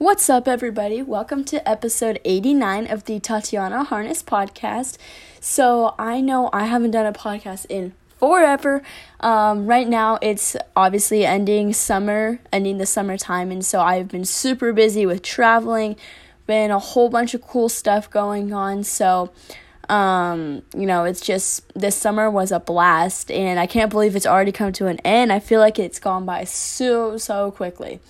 What's up, everybody? Welcome to episode 89 of the Tatiana Harness podcast. So, I know I haven't done a podcast in forever. Um, right now, it's obviously ending summer, ending the summertime, and so I've been super busy with traveling, been a whole bunch of cool stuff going on. So, um, you know, it's just this summer was a blast, and I can't believe it's already come to an end. I feel like it's gone by so, so quickly.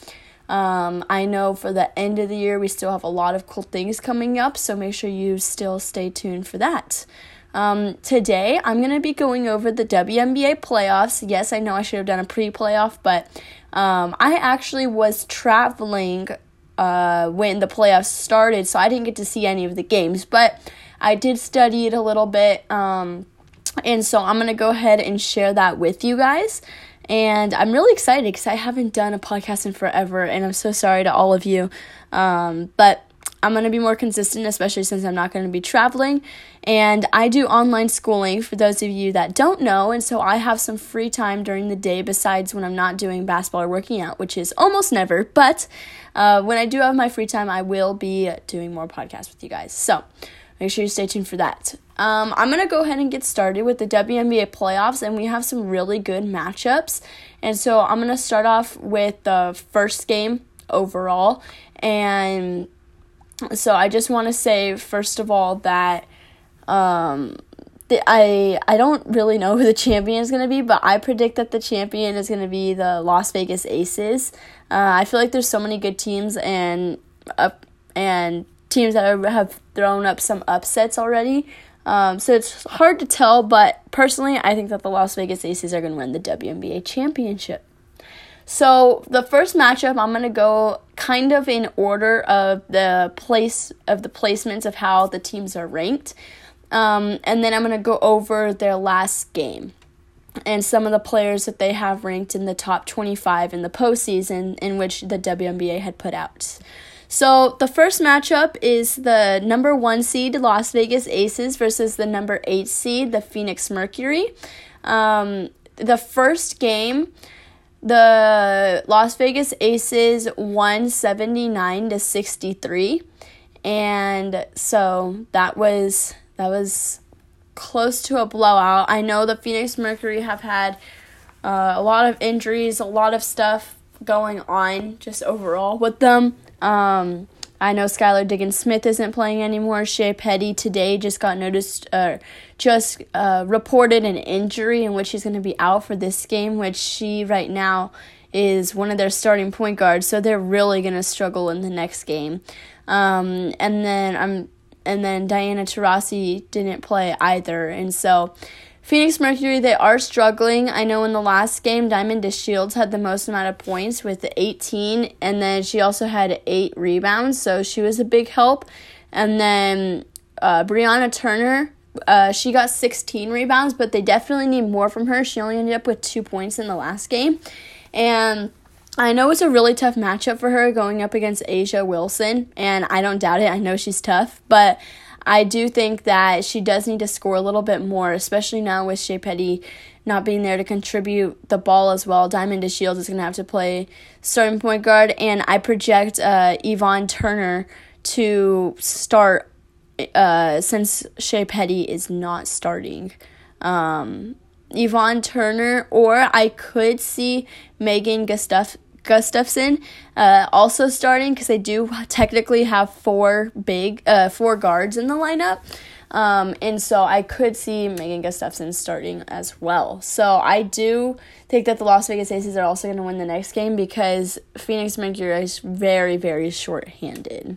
Um, I know for the end of the year, we still have a lot of cool things coming up, so make sure you still stay tuned for that. Um, today, I'm going to be going over the WNBA playoffs. Yes, I know I should have done a pre playoff, but um, I actually was traveling uh, when the playoffs started, so I didn't get to see any of the games, but I did study it a little bit. Um, and so I'm going to go ahead and share that with you guys. And I'm really excited because I haven't done a podcast in forever, and I'm so sorry to all of you. Um, but I'm going to be more consistent, especially since I'm not going to be traveling. And I do online schooling for those of you that don't know. And so I have some free time during the day besides when I'm not doing basketball or working out, which is almost never. But uh, when I do have my free time, I will be doing more podcasts with you guys. So make sure you stay tuned for that. Um, I'm going to go ahead and get started with the WNBA playoffs, and we have some really good matchups. And so I'm going to start off with the first game overall. And so I just want to say, first of all, that um, I, I don't really know who the champion is going to be, but I predict that the champion is going to be the Las Vegas Aces. Uh, I feel like there's so many good teams and up and teams that have thrown up some upsets already. Um, so it's hard to tell, but personally, I think that the Las Vegas Aces are going to win the WNBA championship. So the first matchup, I'm going to go kind of in order of the place of the placements of how the teams are ranked, um, and then I'm going to go over their last game and some of the players that they have ranked in the top 25 in the postseason in which the WNBA had put out. So the first matchup is the number one seed Las Vegas Aces versus the number eight seed the Phoenix Mercury. Um, the first game, the Las Vegas Aces won 79 to 63, and so that was that was close to a blowout. I know the Phoenix Mercury have had uh, a lot of injuries, a lot of stuff going on just overall with them. Um, I know Skylar Diggins Smith isn't playing anymore. Shey Peddy today just got noticed, uh, just uh, reported an injury in which she's going to be out for this game, which she right now is one of their starting point guards. So they're really going to struggle in the next game. Um, and then I'm, and then Diana Taurasi didn't play either, and so Phoenix Mercury, they are struggling. I know in the last game, Diamond DeShields had the most amount of points with 18, and then she also had eight rebounds, so she was a big help. And then uh, Brianna Turner, uh, she got 16 rebounds, but they definitely need more from her. She only ended up with two points in the last game. And I know it's a really tough matchup for her going up against A'ja Wilson, and I don't doubt it. I know she's tough, but I do think that she does need to score a little bit more, especially now with Shey Peddy not being there to contribute the ball as well. Diamond DeShields is going to have to play starting point guard, and I project uh, Yvonne Turner to start uh, since Shey Peddy is not starting. Um, Yvonne Turner, or I could see Megan Gustaf- Gustafson uh, also starting because they do technically have four big uh, four guards in the lineup. Um, and so I could see Megan Gustafson starting as well. So I do think that the Las Vegas Aces are also going to win the next game because Phoenix Mercury is very, very short-handed.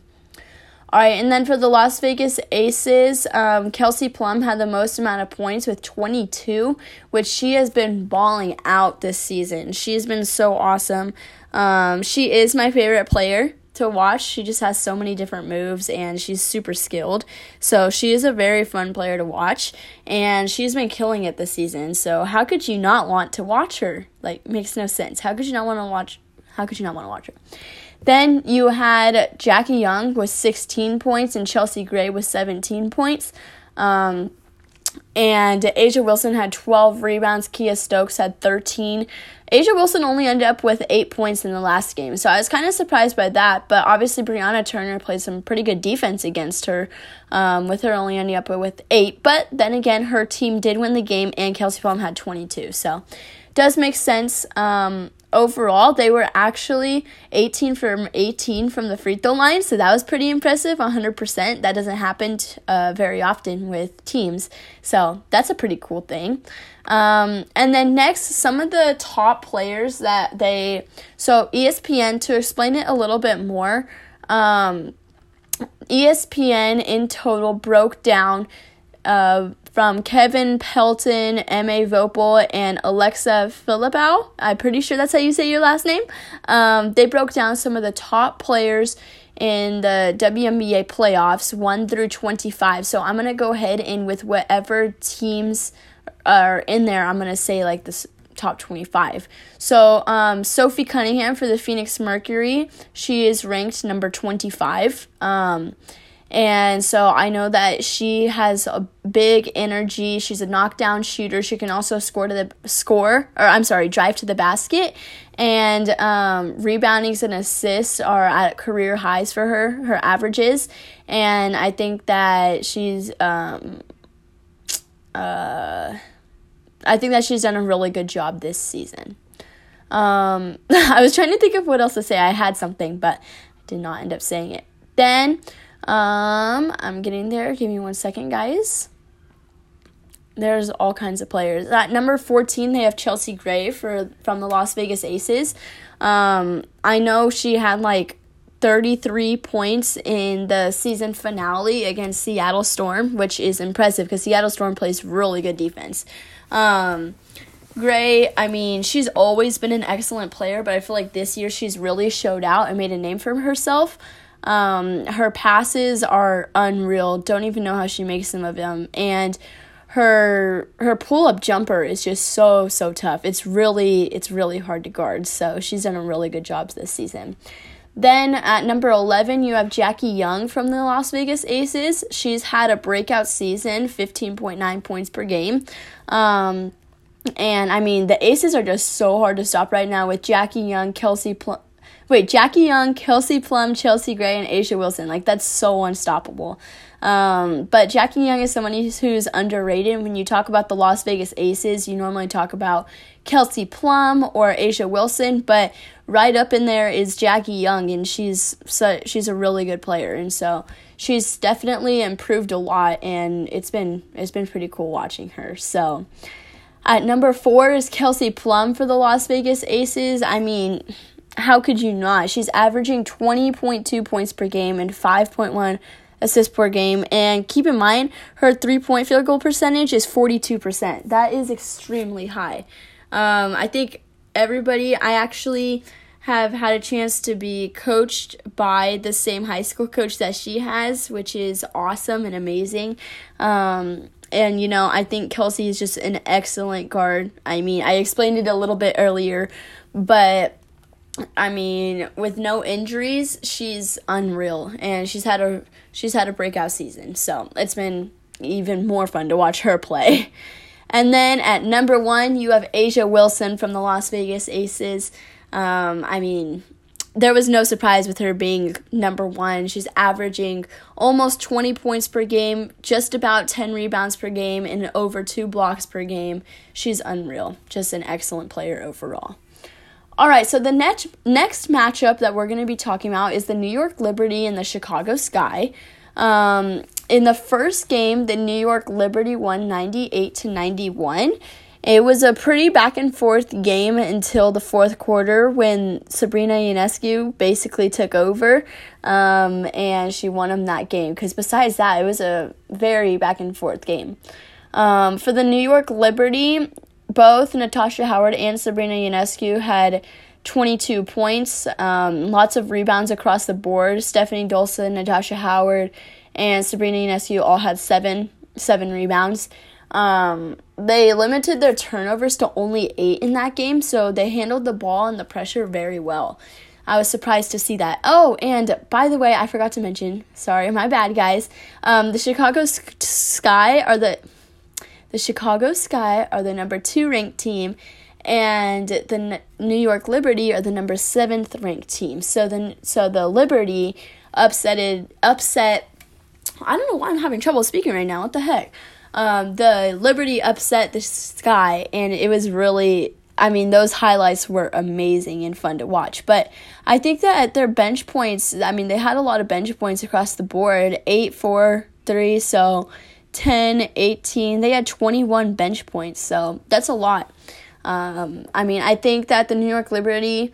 All right, and then for the Las Vegas Aces, um, Kelsey Plum had the most amount of points with 22, which she has been balling out this season. She's been so awesome. Um, she is my favorite player to watch. She just has so many different moves and she's super skilled. So she is a very fun player to watch and she's been killing it this season. So how could you not want to watch her? Like makes no sense. How could you not want to watch how could you not want to watch her? Then you had Jackie Young with 16 points and Chelsea Gray with 17 points. Um, and A'ja Wilson had 12 rebounds. Kiah Stokes had 13. A'ja Wilson only ended up with eight points in the last game, so I was kind of surprised by that. But obviously, Brianna Turner played some pretty good defense against her, um, with her only ending up with eight. But then again, her team did win the game, and Kelsey Plum had 22. So, does make sense. Um, overall, they were actually 18 from 18 from the free throw line, so that was pretty impressive. 100%. That doesn't happen uh, very often with teams, so that's a pretty cool thing. Um, and then next, some of the top players that they so ESPN to explain it a little bit more. Um, ESPN in total broke down uh, from Kevin Pelton, M.A. Voepel, and Alexa Philippou. I'm pretty sure that's how you say your last name. Um, they broke down some of the top players in the WNBA playoffs, 1 through 25. So I'm going to go ahead and with whatever teams are in there, I'm going to say like this top 25. So, um, Sophie Cunningham for the Phoenix Mercury, she is ranked number 25. Um, and so I know that she has a big energy. She's a knockdown shooter. She can also score to the score, or I'm sorry, drive to the basket. And um, reboundings and assists are at career highs for her, her averages. And I think that she's, um, uh, I think that she's done a really good job this season. Um, I was trying to think of what else to say. I had something, but I did not end up saying it. Then um, I'm getting there. Give me one second, guys. There's all kinds of players. At number 14, they have Chelsea Gray for from the Las Vegas Aces. Um, I know she had like 33 points in the season finale against Seattle Storm, which is impressive because Seattle Storm plays really good defense. Um, Gray, I mean, she's always been an excellent player, but I feel like this year she's really showed out and made a name for herself. Um, her passes are unreal. Don't even know how she makes some of them. And her her pull up jumper is just so so tough. It's really it's really hard to guard. So she's done a really good job this season. Then at number 11, you have Jackie Young from the Las Vegas Aces. She's had a breakout season, 15.9 points per game. Um, and I mean, the Aces are just so hard to stop right now with Jackie Young, Kelsey Pl- Wait, Jackie Young, Kelsey Plum, Chelsea Gray, and A'ja Wilson. Like, that's so unstoppable. Um, but Jackie Young is someone who's underrated. When you talk about the Las Vegas Aces, you normally talk about Kelsey Plum or A'ja Wilson, but right up in there is Jackie Young, and she's so, she's a really good player, and so she's definitely improved a lot, and it's been it's been pretty cool watching her. So. At number four is Kelsey Plum for the Las Vegas Aces. I mean, how could you not? She's averaging 20.2 points per game and 5.1 assists per game. And keep in mind, her three point field goal percentage is 42%. That is extremely high. Um, I think everybody, I actually have had a chance to be coached by the same high school coach that she has, which is awesome and amazing. Um, and you know, I think Kelsey is just an excellent guard. I mean, I explained it a little bit earlier, but I mean, with no injuries, she's unreal, and she's had a she's had a breakout season. So it's been even more fun to watch her play. And then at number one, you have A'ja Wilson from the Las Vegas Aces. Um, I mean, there was no surprise with her being number one. She's averaging almost 20 points per game, just about 10 rebounds per game, and over two blocks per game. She's unreal. Just an excellent player overall. All right, so the next next matchup that we're going to be talking about is the New York Liberty and the Chicago Sky. Um, in the first game, the New York Liberty won 98 to 91. It was a pretty back and forth game until the fourth quarter when Sabrina Ionescu basically took over um, and she won them that game. Because besides that, it was a very back and forth game. Um, for the New York Liberty, both Natasha Howard and Sabrina Ionescu had 22 points, um, lots of rebounds across the board. Stephanie Dolson, Natasha Howard, and Sabrina Ionescu all had seven seven rebounds. Um, they limited their turnovers to only eight in that game, so they handled the ball and the pressure very well. I was surprised to see that. Oh, and by the way, I forgot to mention. Sorry, my bad, guys. Um, the Chicago Sky are the the Chicago Sky are the number two ranked team, and the New York Liberty are the number seventh ranked team. So the so the Liberty upsetted upset. I don't know why I'm having trouble speaking right now. What the heck? Um, the Liberty upset the Sky, and it was really. I mean, those highlights were amazing and fun to watch. But I think that their bench points. I mean, they had a lot of bench points across the board. Eight, four, three. So 10, 18. They had 21 bench points. So that's a lot. Um, I mean, I think that the New York Liberty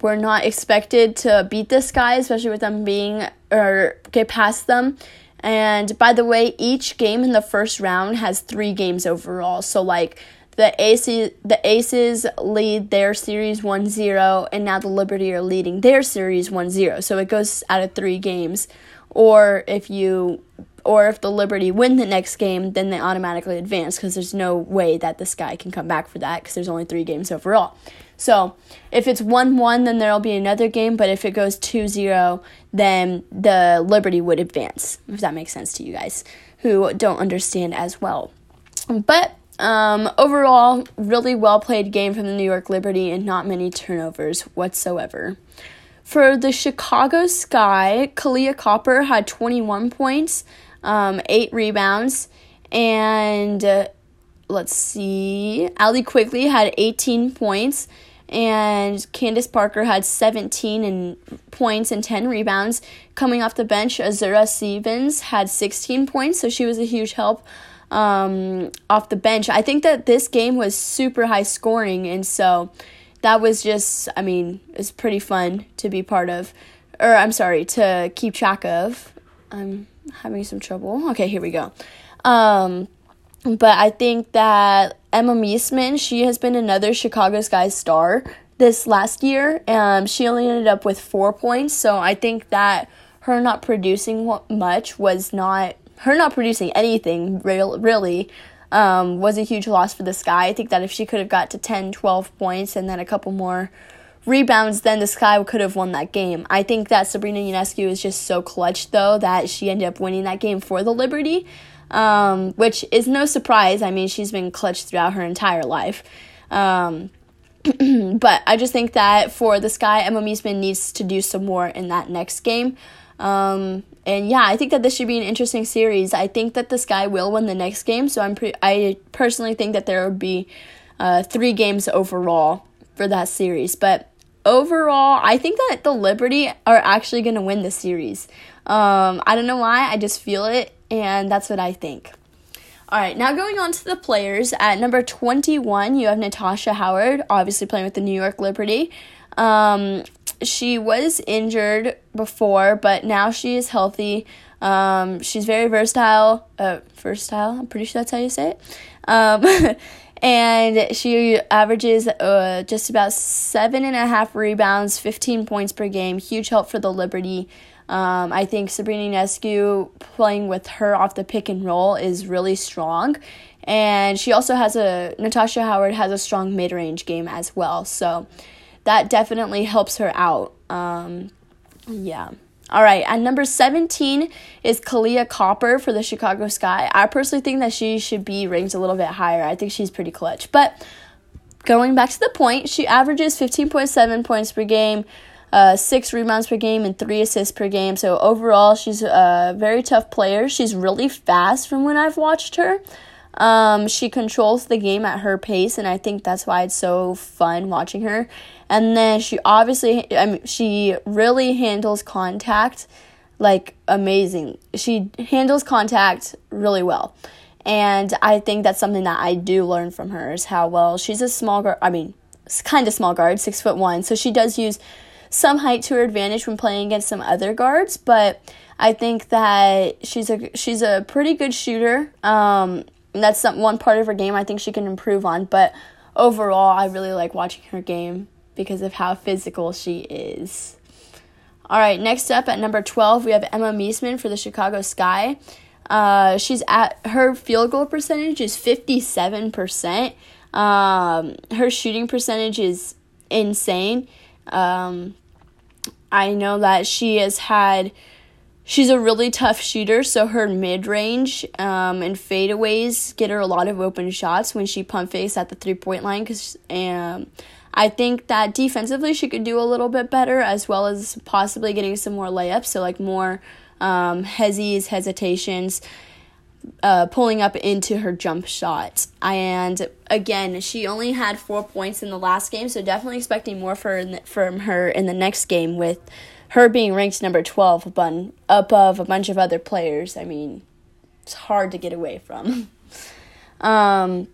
were not expected to beat this guy, especially with them being or get past them. And by the way, each game in the first round has three games overall. So like the Aces, the Aces lead their series 1-0 and now the Liberty are leading their series 1-0. So it goes out of 3 games. Or if you or if the Liberty win the next game, then they automatically advance because there's no way that this guy can come back for that because there's only three games overall. So if it's 1 1, then there'll be another game, but if it goes 2 0, then the Liberty would advance, if that makes sense to you guys who don't understand as well. But um, overall, really well played game from the New York Liberty and not many turnovers whatsoever. For the Chicago Sky, Kahleah Copper had 21 points um, eight rebounds. And uh, let's see, Allie Quigley had 18 points. And Candace Parker had 17 and points and 10 rebounds. Coming off the bench, Azura Stevens had 16 points, so she was a huge help um, off the bench. I think that this game was super high scoring, and so that was just, I mean, it's pretty fun to be part of, or I'm sorry, to keep track of. I'm having some trouble. Okay, here we go. Um, but I think that Emma Meesseman, she has been another Chicago Sky star this last year. Um, she only ended up with four points, so I think that her not producing much was not her not producing anything real really um, was a huge loss for the Sky. I think that if she could have got to 10, 12 points and then a couple more rebounds, then the Sky could have won that game. I think that Sabrina Ionescu is just so clutch, though, that she ended up winning that game for the Liberty, um, which is no surprise. I mean, she's been clutch throughout her entire life. Um, but I just think that for the Sky, Emma Meesseman needs to do some more in that next game. Um, and yeah, I think that this should be an interesting series. I think that the Sky will win the next game, so I'm pre- I personally think that there would be uh, three games overall for that series. But overall, I think that the Liberty are actually going to win the series. Um, I don't know why, I just feel it, and that's what I think. All right, now going on to the players. At number 21, you have Natasha Howard, obviously playing with the New York Liberty. Um, she was injured before, but now she is healthy. Um, she's very versatile. Uh, versatile, I'm pretty sure that's how you say it. Um, and she averages uh, just about seven and a half rebounds, 15 points per game. Huge help for the Liberty. Um, I think Sabrina Nescu playing with her off the pick and roll is really strong. And she also has a, Natasha Howard has a strong mid range game as well. So that definitely helps her out. Um, yeah. All right, at number 17 is Kahleah Copper for the Chicago Sky. I personally think that she should be ranked a little bit higher. I think she's pretty clutch. But going back to the point, she averages 15.7 points per game, uh, six rebounds per game, and three assists per game. So overall, she's a very tough player. She's really fast from when I've watched her. Um, she controls the game at her pace, and I think that's why it's so fun watching her. And then she obviously, I mean, she really handles contact like amazing. She handles contact really well. And I think that's something that I do learn from her is how well she's a small guard. I mean, kind of small guard, six foot one. So she does use some height to her advantage when playing against some other guards. But I think that she's a she's a pretty good shooter. Um, that's some, one part of her game I think she can improve on. But overall, I really like watching her game because of how physical she is. All right, next up at number 12, we have Emma Meesseman for the Chicago Sky. Uh, she's at her field goal percentage is 57%. Um, her shooting percentage is insane. Um, I know that she has had she's a really tough shooter, so her mid range um, and fadeaways get her a lot of open shots when she pump fakes at the three point line. Cause um, I think that defensively she could do a little bit better, as well as possibly getting some more layups. So like more um, hesies, hesitations. Uh, pulling up into her jump shot. And again, she only had four points in the last game, so definitely expecting more for, from her in the next game with her being ranked number 12 above, above a bunch of other players, I mean, it's hard to get away from. um,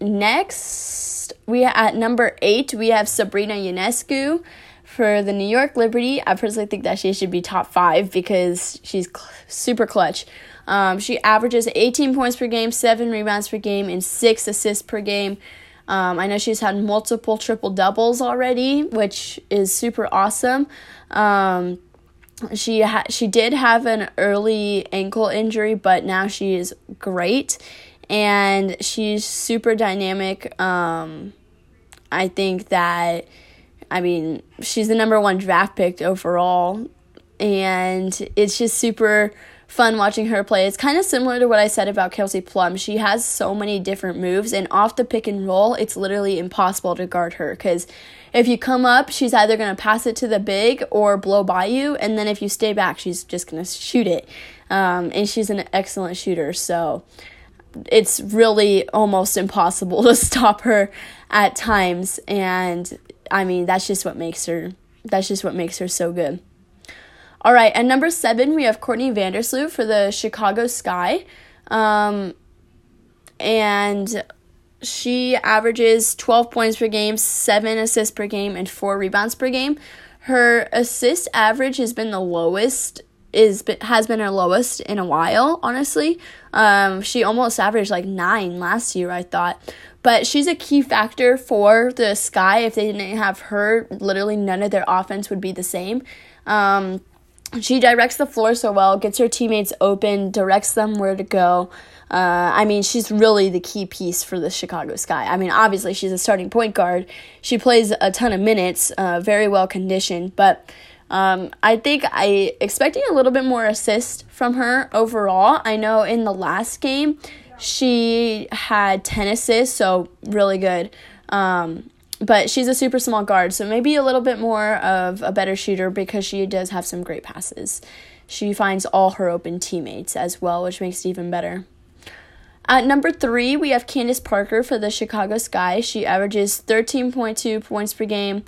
next, we are at number 8, we have Sabrina Ionescu for the New York Liberty. I personally think that she should be top 5 because she's cl- super clutch. Um, she averages 18 points per game, 7 rebounds per game, and 6 assists per game. Um, I know she's had multiple triple doubles already, which is super awesome. Um, she ha- she did have an early ankle injury, but now she is great, and she's super dynamic. Um, I think that, I mean, she's the number one draft pick overall, and it's just super fun watching her play. It's kind of similar to what I said about Kelsey Plum. She has so many different moves, and off the pick and roll, it's literally impossible to guard her because if you come up, she's either going to pass it to the big or blow by you, and then if you stay back, she's just going to shoot it. Um, and she's an excellent shooter, so it's really almost impossible to stop her at times. And I mean, that's just what makes her. That's just what makes her so good. All right, at number seven, we have Courtney Vandersloot for the Chicago Sky. Um, and she averages 12 points per game, 7 assists per game, and 4 rebounds per game. Her assist average has been the lowest is has been her lowest in a while, honestly. Um, she almost averaged like 9 last year, I thought. But she's a key factor for the Sky. If they didn't have her, literally none of their offense would be the same. Um, she directs the floor so well, gets her teammates open, directs them where to go. Uh, I mean, she's really the key piece for the Chicago Sky. I mean, obviously, she's a starting point guard. She plays a ton of minutes, uh, very well conditioned, but um, I think I expecting a little bit more assist from her overall. I know in the last game she had 10 assists, so really good. Um, but she's a super small guard, so maybe a little bit more of a better shooter because she does have some great passes. She finds all her open teammates as well, which makes it even better. At number three, we have Candace Parker for the Chicago Sky. She averages 13.2 points per game,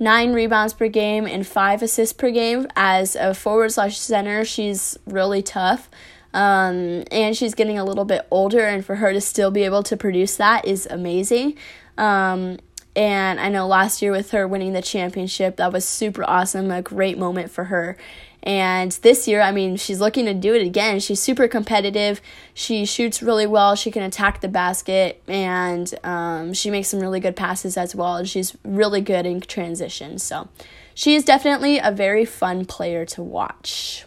nine rebounds per game, and five assists per game. As a forward slash center, she's really tough. Um, and she's getting a little bit older, and for her to still be able to produce that is amazing. Um, and I know last year with her winning the championship, that was super awesome, a great moment for her. And this year, I mean, she's looking to do it again. She's super competitive. She shoots really well. She can attack the basket, and um, she makes some really good passes as well. And she's really good in transition. So she is definitely a very fun player to watch.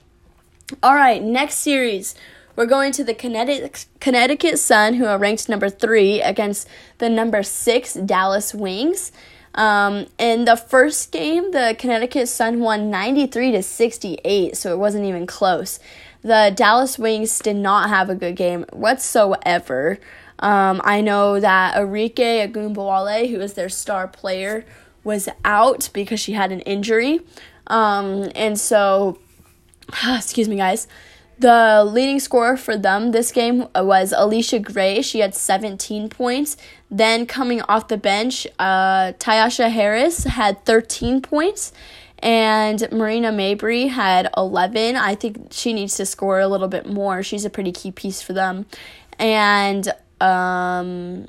All right, next series. We're going to the Connecticut, Connecticut Sun, who are ranked number three, against the number six Dallas Wings. Um, in the first game, the Connecticut Sun won 93 to 68, so it wasn't even close. The Dallas Wings did not have a good game whatsoever. Um, I know that Arike Ogunbowale, who is their star player, was out because she had an injury. Um, and so, excuse me, guys. The leading scorer for them this game was Allisha Gray. She had 17 points. Then coming off the bench, uh, Tyasha Harris had 13 points. And Marina Mabrey had 11. I think she needs to score a little bit more. She's a pretty key piece for them. And um,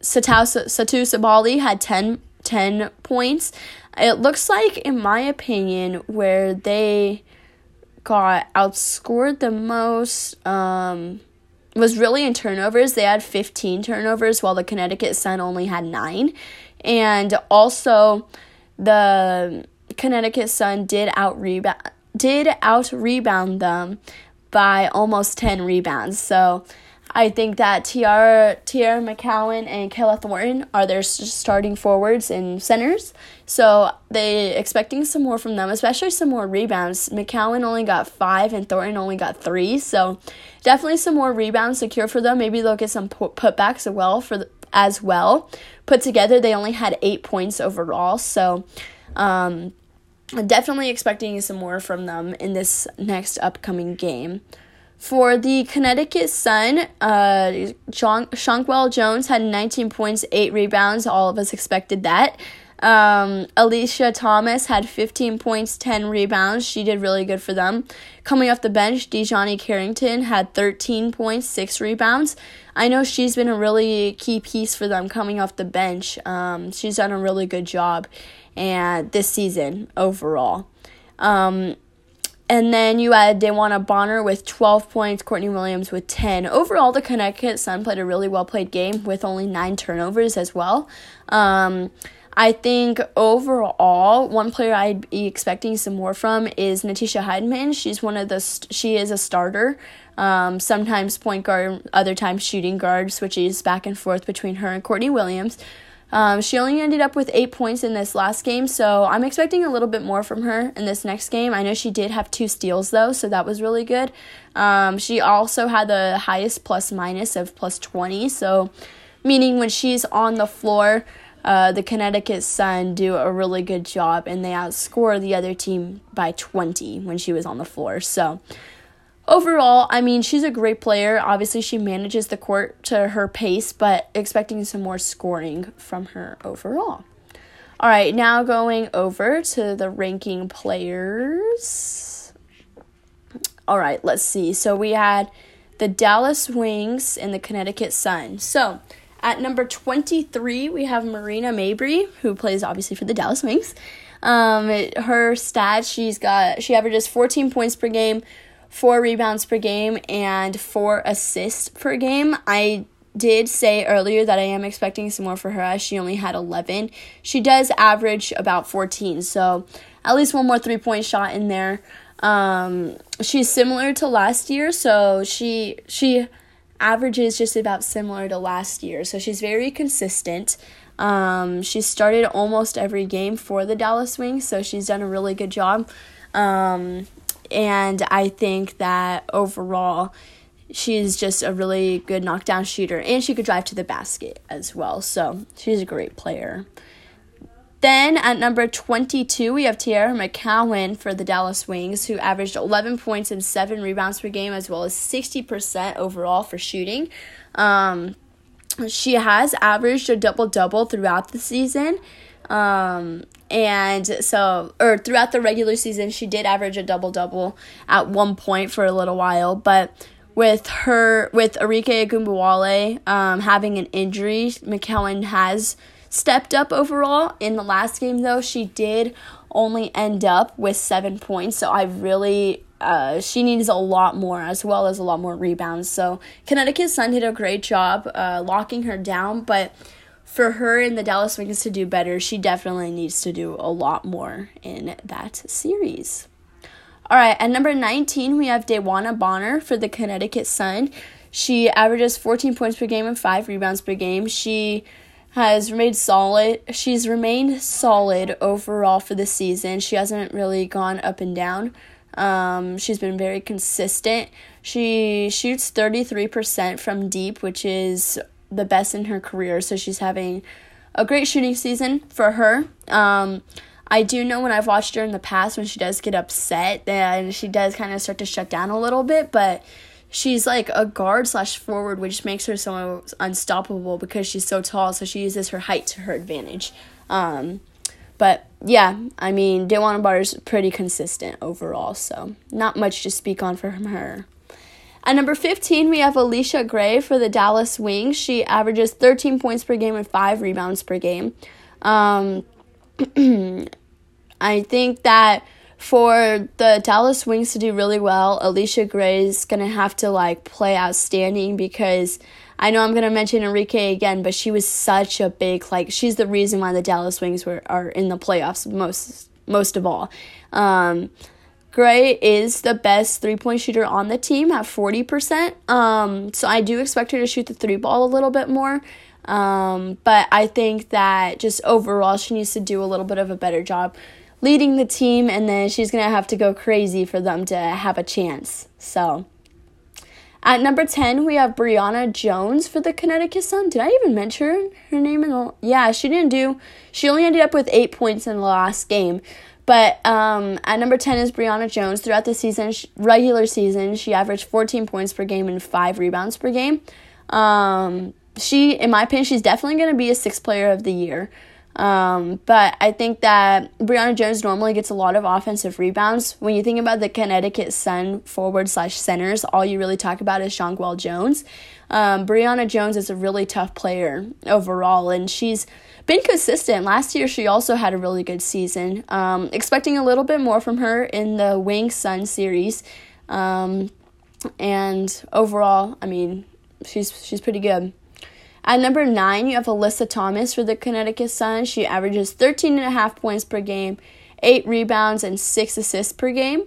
Satou, Sabally had 10, 10 points. It looks like, in my opinion, where they got outscored the most um, was really in turnovers. They had 15 turnovers while the Connecticut Sun only had 9. And also the Connecticut Sun did out rebound did out rebound them by almost 10 rebounds. So I think that Teaira, Teaira McCowan and Kayla Thornton are their starting forwards and centers. So they expecting some more from them, especially some more rebounds. McCowan only got five and Thornton only got three. So definitely some more rebounds secure for them. Maybe they'll get some putbacks as well for the, as well. Put together, they only had eight points overall. So um, definitely expecting some more from them in this next upcoming game. For the Connecticut Sun, uh, Jonquel Jones had 19 points, 8 rebounds. All of us expected that. Um, Alyssa Thomas had 15 points, 10 rebounds. She did really good for them. Coming off the bench, DiJonai Carrington had 13 points, 6 rebounds. I know she's been a really key piece for them coming off the bench. Um, she's done a really good job and this season overall. Um, and then you had DeWanna Bonner with 12 points, Courtney Williams with 10. Overall, the Connecticut Sun played a really well played game with only nine turnovers as well. Um, I think overall, one player I'd be expecting some more from is Natisha Hiedeman. She's one of the st- she is a starter. Um, sometimes point guard, other times shooting guard, switches back and forth between her and Courtney Williams. Um, she only ended up with eight points in this last game, so I'm expecting a little bit more from her in this next game. I know she did have two steals though, so that was really good. Um, she also had the highest plus minus of plus 20, so meaning when she's on the floor, uh, the Connecticut Sun do a really good job and they outscore the other team by 20 when she was on the floor. So overall, I mean, she's a great player. Obviously, she manages the court to her pace, but expecting some more scoring from her overall. All right, now going over to the ranking players. All right, let's see. So we had the Dallas Wings and the Connecticut Sun. So at number 23, we have Marina Mabrey, who plays obviously for the Dallas Wings. Um, her stats, she's got she averages 14 points per game, four rebounds per game and four assists per game. I did say earlier that I am expecting some more for her as she only had 11. She does average about 14, so at least one more three point shot in there. Um, she's similar to last year, so she she averages just about similar to last year. So she's very consistent. Um, she started almost every game for the Dallas Wings, so she's done a really good job. Um, and I think that overall, she's just a really good knockdown shooter, and she could drive to the basket as well. So she's a great player. Then at number 22, we have Teaira McCowan for the Dallas Wings, who averaged 11 points and 7 rebounds per game, as well as 60% overall for shooting. Um, she has averaged a double double throughout the season. Um, and so, or throughout the regular season, she did average a double double at one point for a little while. But with her, with Arike Ogunbowale um, having an injury, McCowan has stepped up overall. In the last game, though, she did only end up with seven points. So I really uh, she needs a lot more as well as a lot more rebounds. So Connecticut Sun did a great job uh, locking her down, but for her and the Dallas Wings to do better, she definitely needs to do a lot more in that series. All right, at number 19, we have DeWanna Bonner for the Connecticut Sun. She averages 14 points per game and 5 rebounds per game. She has remained solid. She's remained solid overall for the season. She hasn't really gone up and down. Um, she's been very consistent. She shoots 33% from deep, which is the best in her career. So she's having a great shooting season for her. Um, I do know when I've watched her in the past when she does get upset then she does kind of start to shut down a little bit, but she's like a guard slash forward, which makes her so unstoppable because she's so tall. So she uses her height to her advantage. Um, but yeah, I mean, DeWanna Bar is pretty consistent overall, so not much to speak on from her. At number 15, we have Allisha Gray for the Dallas Wings. She averages 13 points per game and 5 rebounds per game. Um, I think that for the Dallas Wings to do really well, Allisha Gray is going to have to like play outstanding because I know I'm to mention Enrique again, but she was such a big like she's the reason why the Dallas Wings were are in the playoffs most most of all. Um, Gray is the best three point shooter on the team at 40%. Um, so I do expect her to shoot the three ball a little bit more. Um, but I think that just overall, she needs to do a little bit of a better job leading the team, and then she's going to have to go crazy for them to have a chance. So. At number 10, we have Brionna Jones for the Connecticut Sun. Did I even mention her name in the Yeah, she didn't do. She only ended up with 8 points in the last game. But um, at number 10 is Brionna Jones. Throughout the season, regular season, she averaged 14 points per game and 5 rebounds per game. Um, she, in my opinion, she's definitely going to be a sixth player of the year. Um, but I think that Brionna Jones normally gets a lot of offensive rebounds. When you think about the Connecticut Sun forward slash centers, all you really talk about is Jonquel Jones. Um, Brionna Jones is a really tough player overall, and she's been consistent. Last year, she also had a really good season. Um, expecting a little bit more from her in the Wing Sun series. Um, and overall, I mean, she's she's pretty good. At number nine, you have Alyssa Thomas for the Connecticut Sun. She averages 13 and a half points per game, eight rebounds, and six assists per game.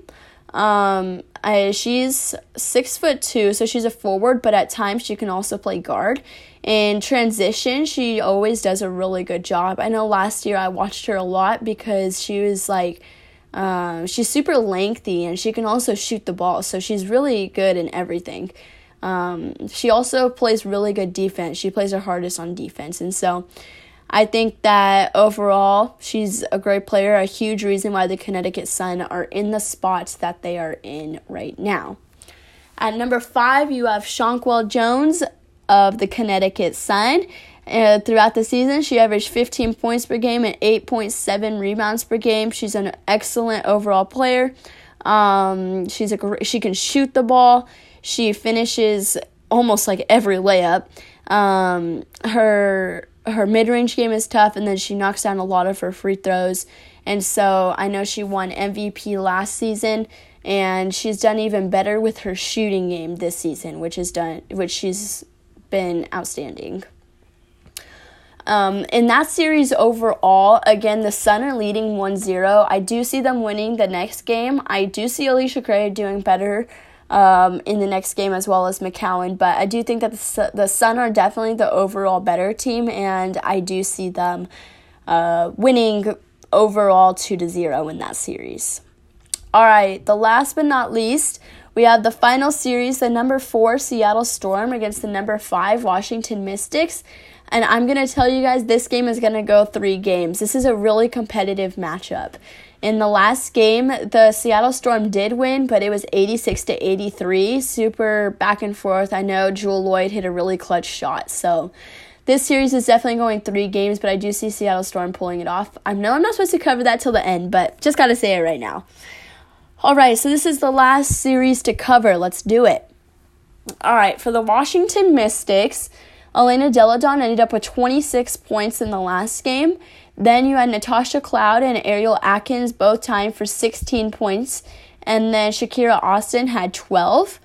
Um, I, she's six foot two, so she's a forward, but at times she can also play guard. In transition, she always does a really good job. I know last year I watched her a lot because she was like, um, she's super lengthy and she can also shoot the ball, so she's really good in everything. Um, she also plays really good defense. She plays her hardest on defense. And so I think that overall, she's a great player, a huge reason why the Connecticut Sun are in the spots that they are in right now. At number five, you have Jonquel Jones of the Connecticut Sun. Uh, throughout the season, she averaged 15 points per game and 8.7 rebounds per game. She's an excellent overall player. Um, she's a she can shoot the ball. She finishes almost like every layup. Um, her her mid range game is tough, and then she knocks down a lot of her free throws. And so I know she won MVP last season, and she's done even better with her shooting game this season, which is done which she's been outstanding. Um, in that series overall, again, the Sun are leading 1 0. I do see them winning the next game. I do see Allisha Gray doing better um, in the next game as well as McCowan. But I do think that the, the Sun are definitely the overall better team, and I do see them uh, winning overall 2 to 0 in that series. All right, the last but not least, we have the final series, the number four Seattle Storm against the number five Washington Mystics. And I'm going to tell you guys this game is going to go three games. This is a really competitive matchup. In the last game, the Seattle Storm did win, but it was 86 to 83. Super back and forth. I know Jewell Loyd hit a really clutch shot. So this series is definitely going three games, but I do see Seattle Storm pulling it off. I know I'm not supposed to cover that till the end, but just got to say it right now. All right, so this is the last series to cover. Let's do it. All right, for the Washington Mystics, Elena Delle Donne ended up with 26 points in the last game. Then you had Natasha Cloud and Ariel Atkins both tying for 16 points. And then Shakira Austin had 12.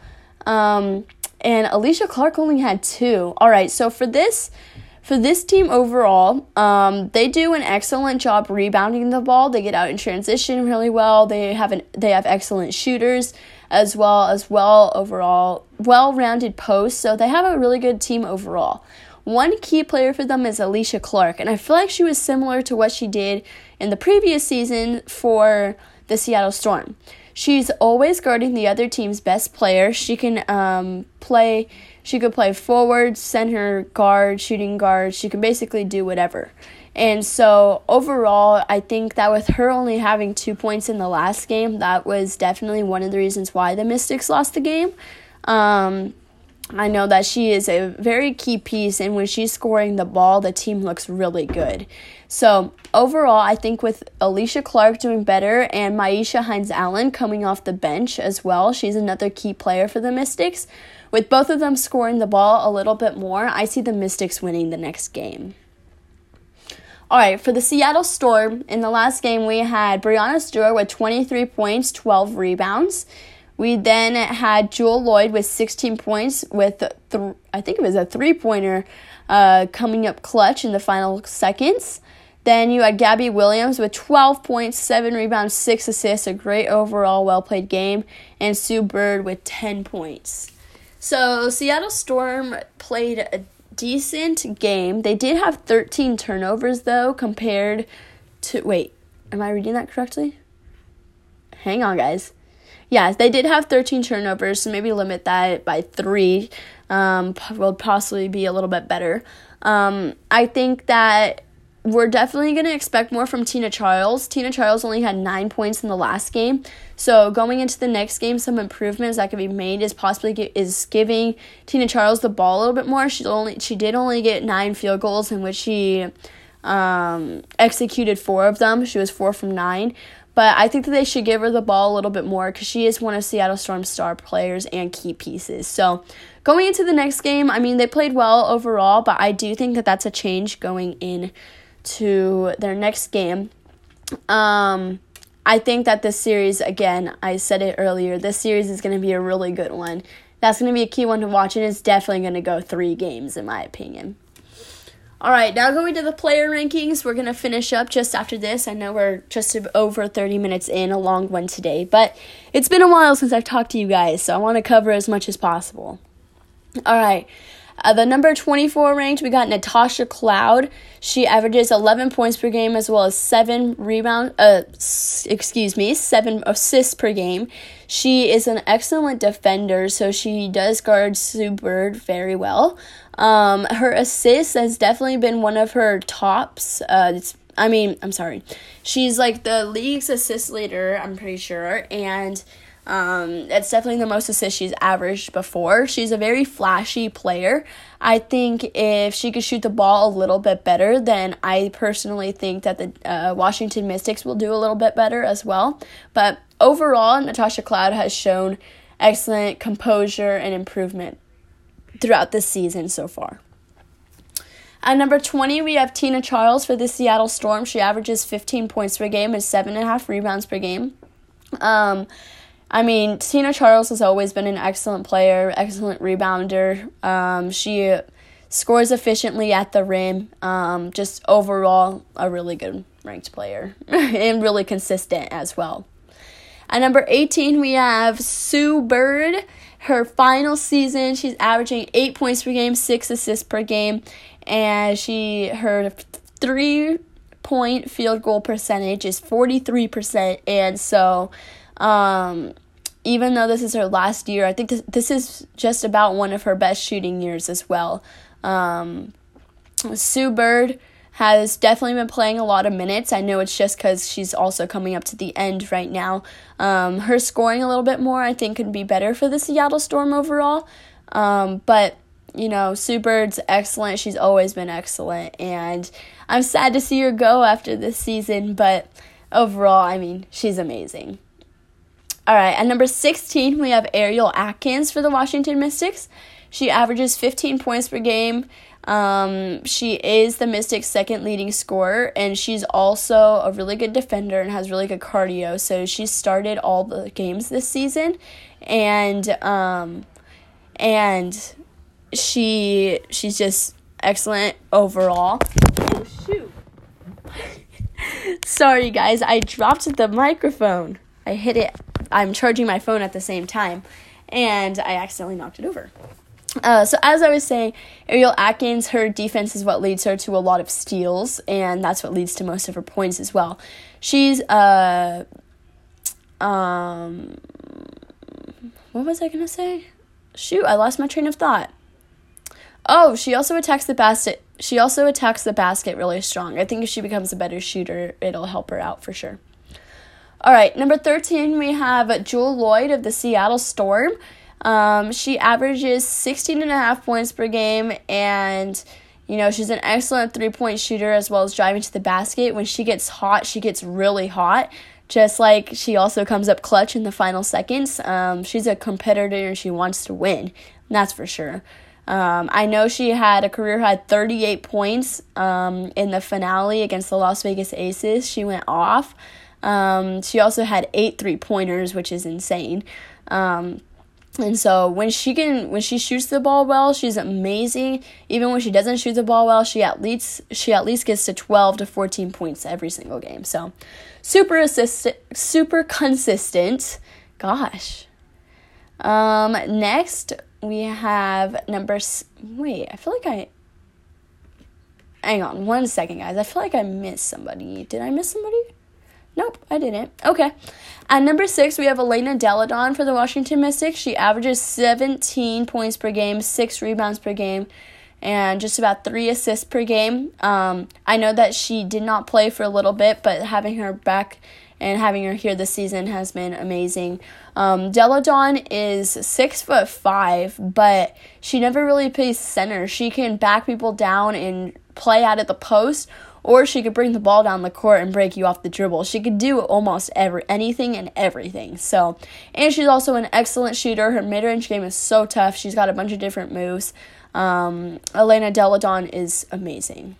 Um, and Alysha Clark only had two. All right, so for this for this team overall, um, they do an excellent job rebounding the ball. They get out in transition really well. They have an they have excellent shooters as well as well overall well-rounded posts. So they have a really good team overall. One key player for them is Alysha Clark, and I feel like she was similar to what she did in the previous season for the Seattle Storm. She's always guarding the other team's best player. She can um, play. She could play forward, center, guard, shooting guard. She can basically do whatever. And so overall, I think that with her only having two points in the last game, that was definitely one of the reasons why the Mystics lost the game. Um, I know that she is a very key piece, and when she's scoring the ball, the team looks really good. So, overall, I think with Alysha Clark doing better and Myisha Hines Allen coming off the bench as well, she's another key player for the Mystics. With both of them scoring the ball a little bit more, I see the Mystics winning the next game. All right, for the Seattle Storm, in the last game, we had Breanna Stewart with 23 points, 12 rebounds. We then had Jewell Loyd with 16 points, with th- I think it was a three pointer uh, coming up clutch in the final seconds. Then you had Gabby Williams with 12 points, 7 rebounds, 6 assists, a great overall, well played game, and Sue Bird with 10 points. So Seattle Storm played a decent game. They did have 13 turnovers though, compared to. Wait, am I reading that correctly? Hang on, guys. Yeah, they did have 13 turnovers, so maybe limit that by three. Um, will possibly be a little bit better. Um, I think that we're definitely going to expect more from Tina Charles. Tina Charles only had nine points in the last game, so going into the next game, some improvements that could be made is possibly is giving Tina Charles the ball a little bit more. She only she did only get nine field goals in which she um, executed four of them. She was four from nine. But I think that they should give her the ball a little bit more because she is one of Seattle Storm's star players and key pieces. So going into the next game, I mean, they played well overall, but I do think that that's a change going in to their next game. Um, I think that this series, again, I said it earlier, this series is going to be a really good one. That's going to be a key one to watch, and it's definitely going to go three games, in my opinion. All right, now going to the player rankings. We're going to finish up just after this. I know we're just over 30 minutes in, a long one today, but it's been a while since I've talked to you guys, so I want to cover as much as possible. All right, uh, the number 24 ranked, we got Natasha Cloud. She averages 11 points per game as well as 7 rebound uh excuse me, 7 assists per game. She is an excellent defender, so she does guard Sue Bird very well. Um, her assists has definitely been one of her tops. Uh, it's I mean, I'm sorry. She's like the league's assist leader, I'm pretty sure, and um, it's definitely the most assists she's averaged before. She's a very flashy player. I think if she could shoot the ball a little bit better, then I personally think that the uh, Washington Mystics will do a little bit better as well. But overall, Natasha Cloud has shown excellent composure and improvement throughout this season so far. At number 20, we have Tina Charles for the Seattle Storm. She averages 15 points per game and 7.5 rebounds per game. Um, I mean, Tina Charles has always been an excellent player, excellent rebounder. Um, she scores efficiently at the rim. Um, just overall, a really good ranked player and really consistent as well. At number 18, we have Sue Bird. Her final season, she's averaging eight points per game, six assists per game, and she her three point field goal percentage is 43%. And so um, even though this is her last year, I think this, this is just about one of her best shooting years as well. Um, Sue Bird has definitely been playing a lot of minutes. I know it's just because she's also coming up to the end right now. Um, her scoring a little bit more, I think, could be better for the Seattle Storm overall. Um, but, you know, Sue Bird's excellent. She's always been excellent. And I'm sad to see her go after this season, but overall, I mean, she's amazing. All right, at number 16, we have Ariel Atkins for the Washington Mystics. She averages 15 points per game. Um, she is the Mystics' second leading scorer, and she's also a really good defender and has really good cardio. So she started all the games this season, and um, and she she's just excellent overall. Oh shoot! Sorry guys, I dropped the microphone. I hit it I'm charging my phone at the same time, and I accidentally knocked it over. Uh, so as I was saying, Ariel Atkins, her defense is what leads her to a lot of steals, and that's what leads to most of her points as well. She's uh, um, what was I gonna say? Shoot, I lost my train of thought. Oh, she also attacks the basket. She also attacks the basket really strong. I think if she becomes a better shooter, it'll help her out for sure. All right, number 13, we have Jewell Loyd of the Seattle Storm. Um, she averages 16 and a half points per game, and you know, she's an excellent three point shooter as well as driving to the basket. When she gets hot, she gets really hot. Just like she also comes up clutch in the final seconds. Um, she's a competitor and she wants to win. That's for sure. Um, I know she had a career high 38 points um, in the finale against the Las Vegas Aces. She went off. Um, she also had eight three pointers, which is insane. Um, And so when she can when she shoots the ball well, she's amazing. Even when she doesn't shoot the ball well, she at least she at least gets to 12 to 14 points every single game. So super assistant super consistent. Gosh. Um next we have number wait, I feel like I Hang on one second guys. I feel like I missed somebody. Did I miss somebody? Nope, I didn't. Okay. At number six, we have Elena Delle Donne for the Washington Mystics. She averages 17 points per game, six rebounds per game, and just about three assists per game. Um, I know that she did not play for a little bit, but having her back and having her here this season has been amazing. Um, Delle Donne is six foot five, but she never really plays center. She can back people down and play out at the post or she could bring the ball down the court and break you off the dribble. She could do almost every anything and everything. So, and she's also an excellent shooter. Her mid-range game is so tough. She's got a bunch of different moves. Um, Elena Delle Donne is amazing.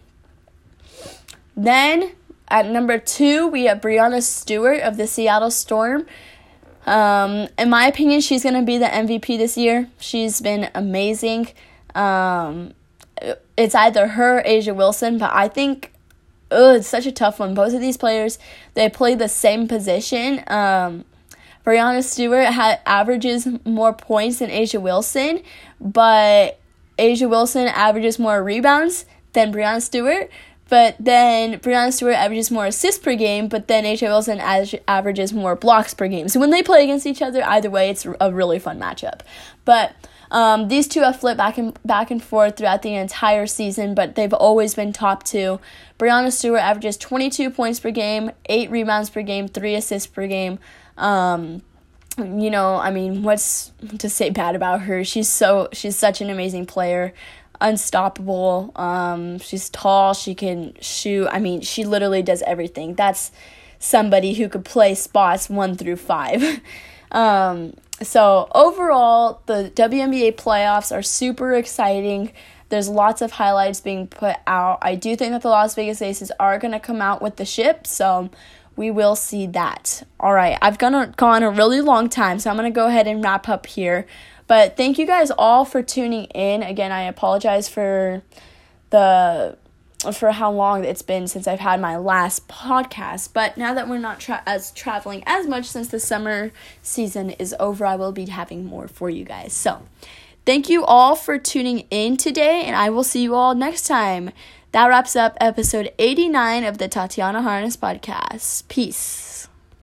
Then at number two, we have Breanna Stewart of the Seattle Storm. Um, in my opinion, she's going to be the MVP this year. She's been amazing. Um, it's either her A'ja Wilson, but I think oh, it's such a tough one. Both of these players, they play the same position. Um, Breanna Stewart had averages more points than A'ja Wilson, but A'ja Wilson averages more rebounds than Breanna Stewart. But then Breanna Stewart averages more assists per game, but then A'ja Wilson averages more blocks per game. So when they play against each other, either way, it's a really fun matchup. But um, these two have flipped back and back and forth throughout the entire season, but they've always been top two. Breanna Stewart averages 22 points per game, eight rebounds per game, three assists per game. Um, you know, I mean, what's to say bad about her? She's so she's such an amazing player unstoppable. Um, she's tall. She can shoot. I mean, she literally does everything. That's somebody who could play spots one through five. um, so overall, the WNBA playoffs are super exciting. There's lots of highlights being put out. I do think that the Las Vegas Aces are going to come out with the ship, so we will see that. All right, I've gone, gone a really long time, so I'm going to go ahead and wrap up here. But thank you guys all for tuning in. Again, I apologize for the for how long it's been since I've had my last podcast. But now that we're not tra- as traveling as much since the summer season is over, I will be having more for you guys. So, thank you all for tuning in today, and I will see you all next time. That wraps up episode 89 of the Tatiana Harness podcast. Peace.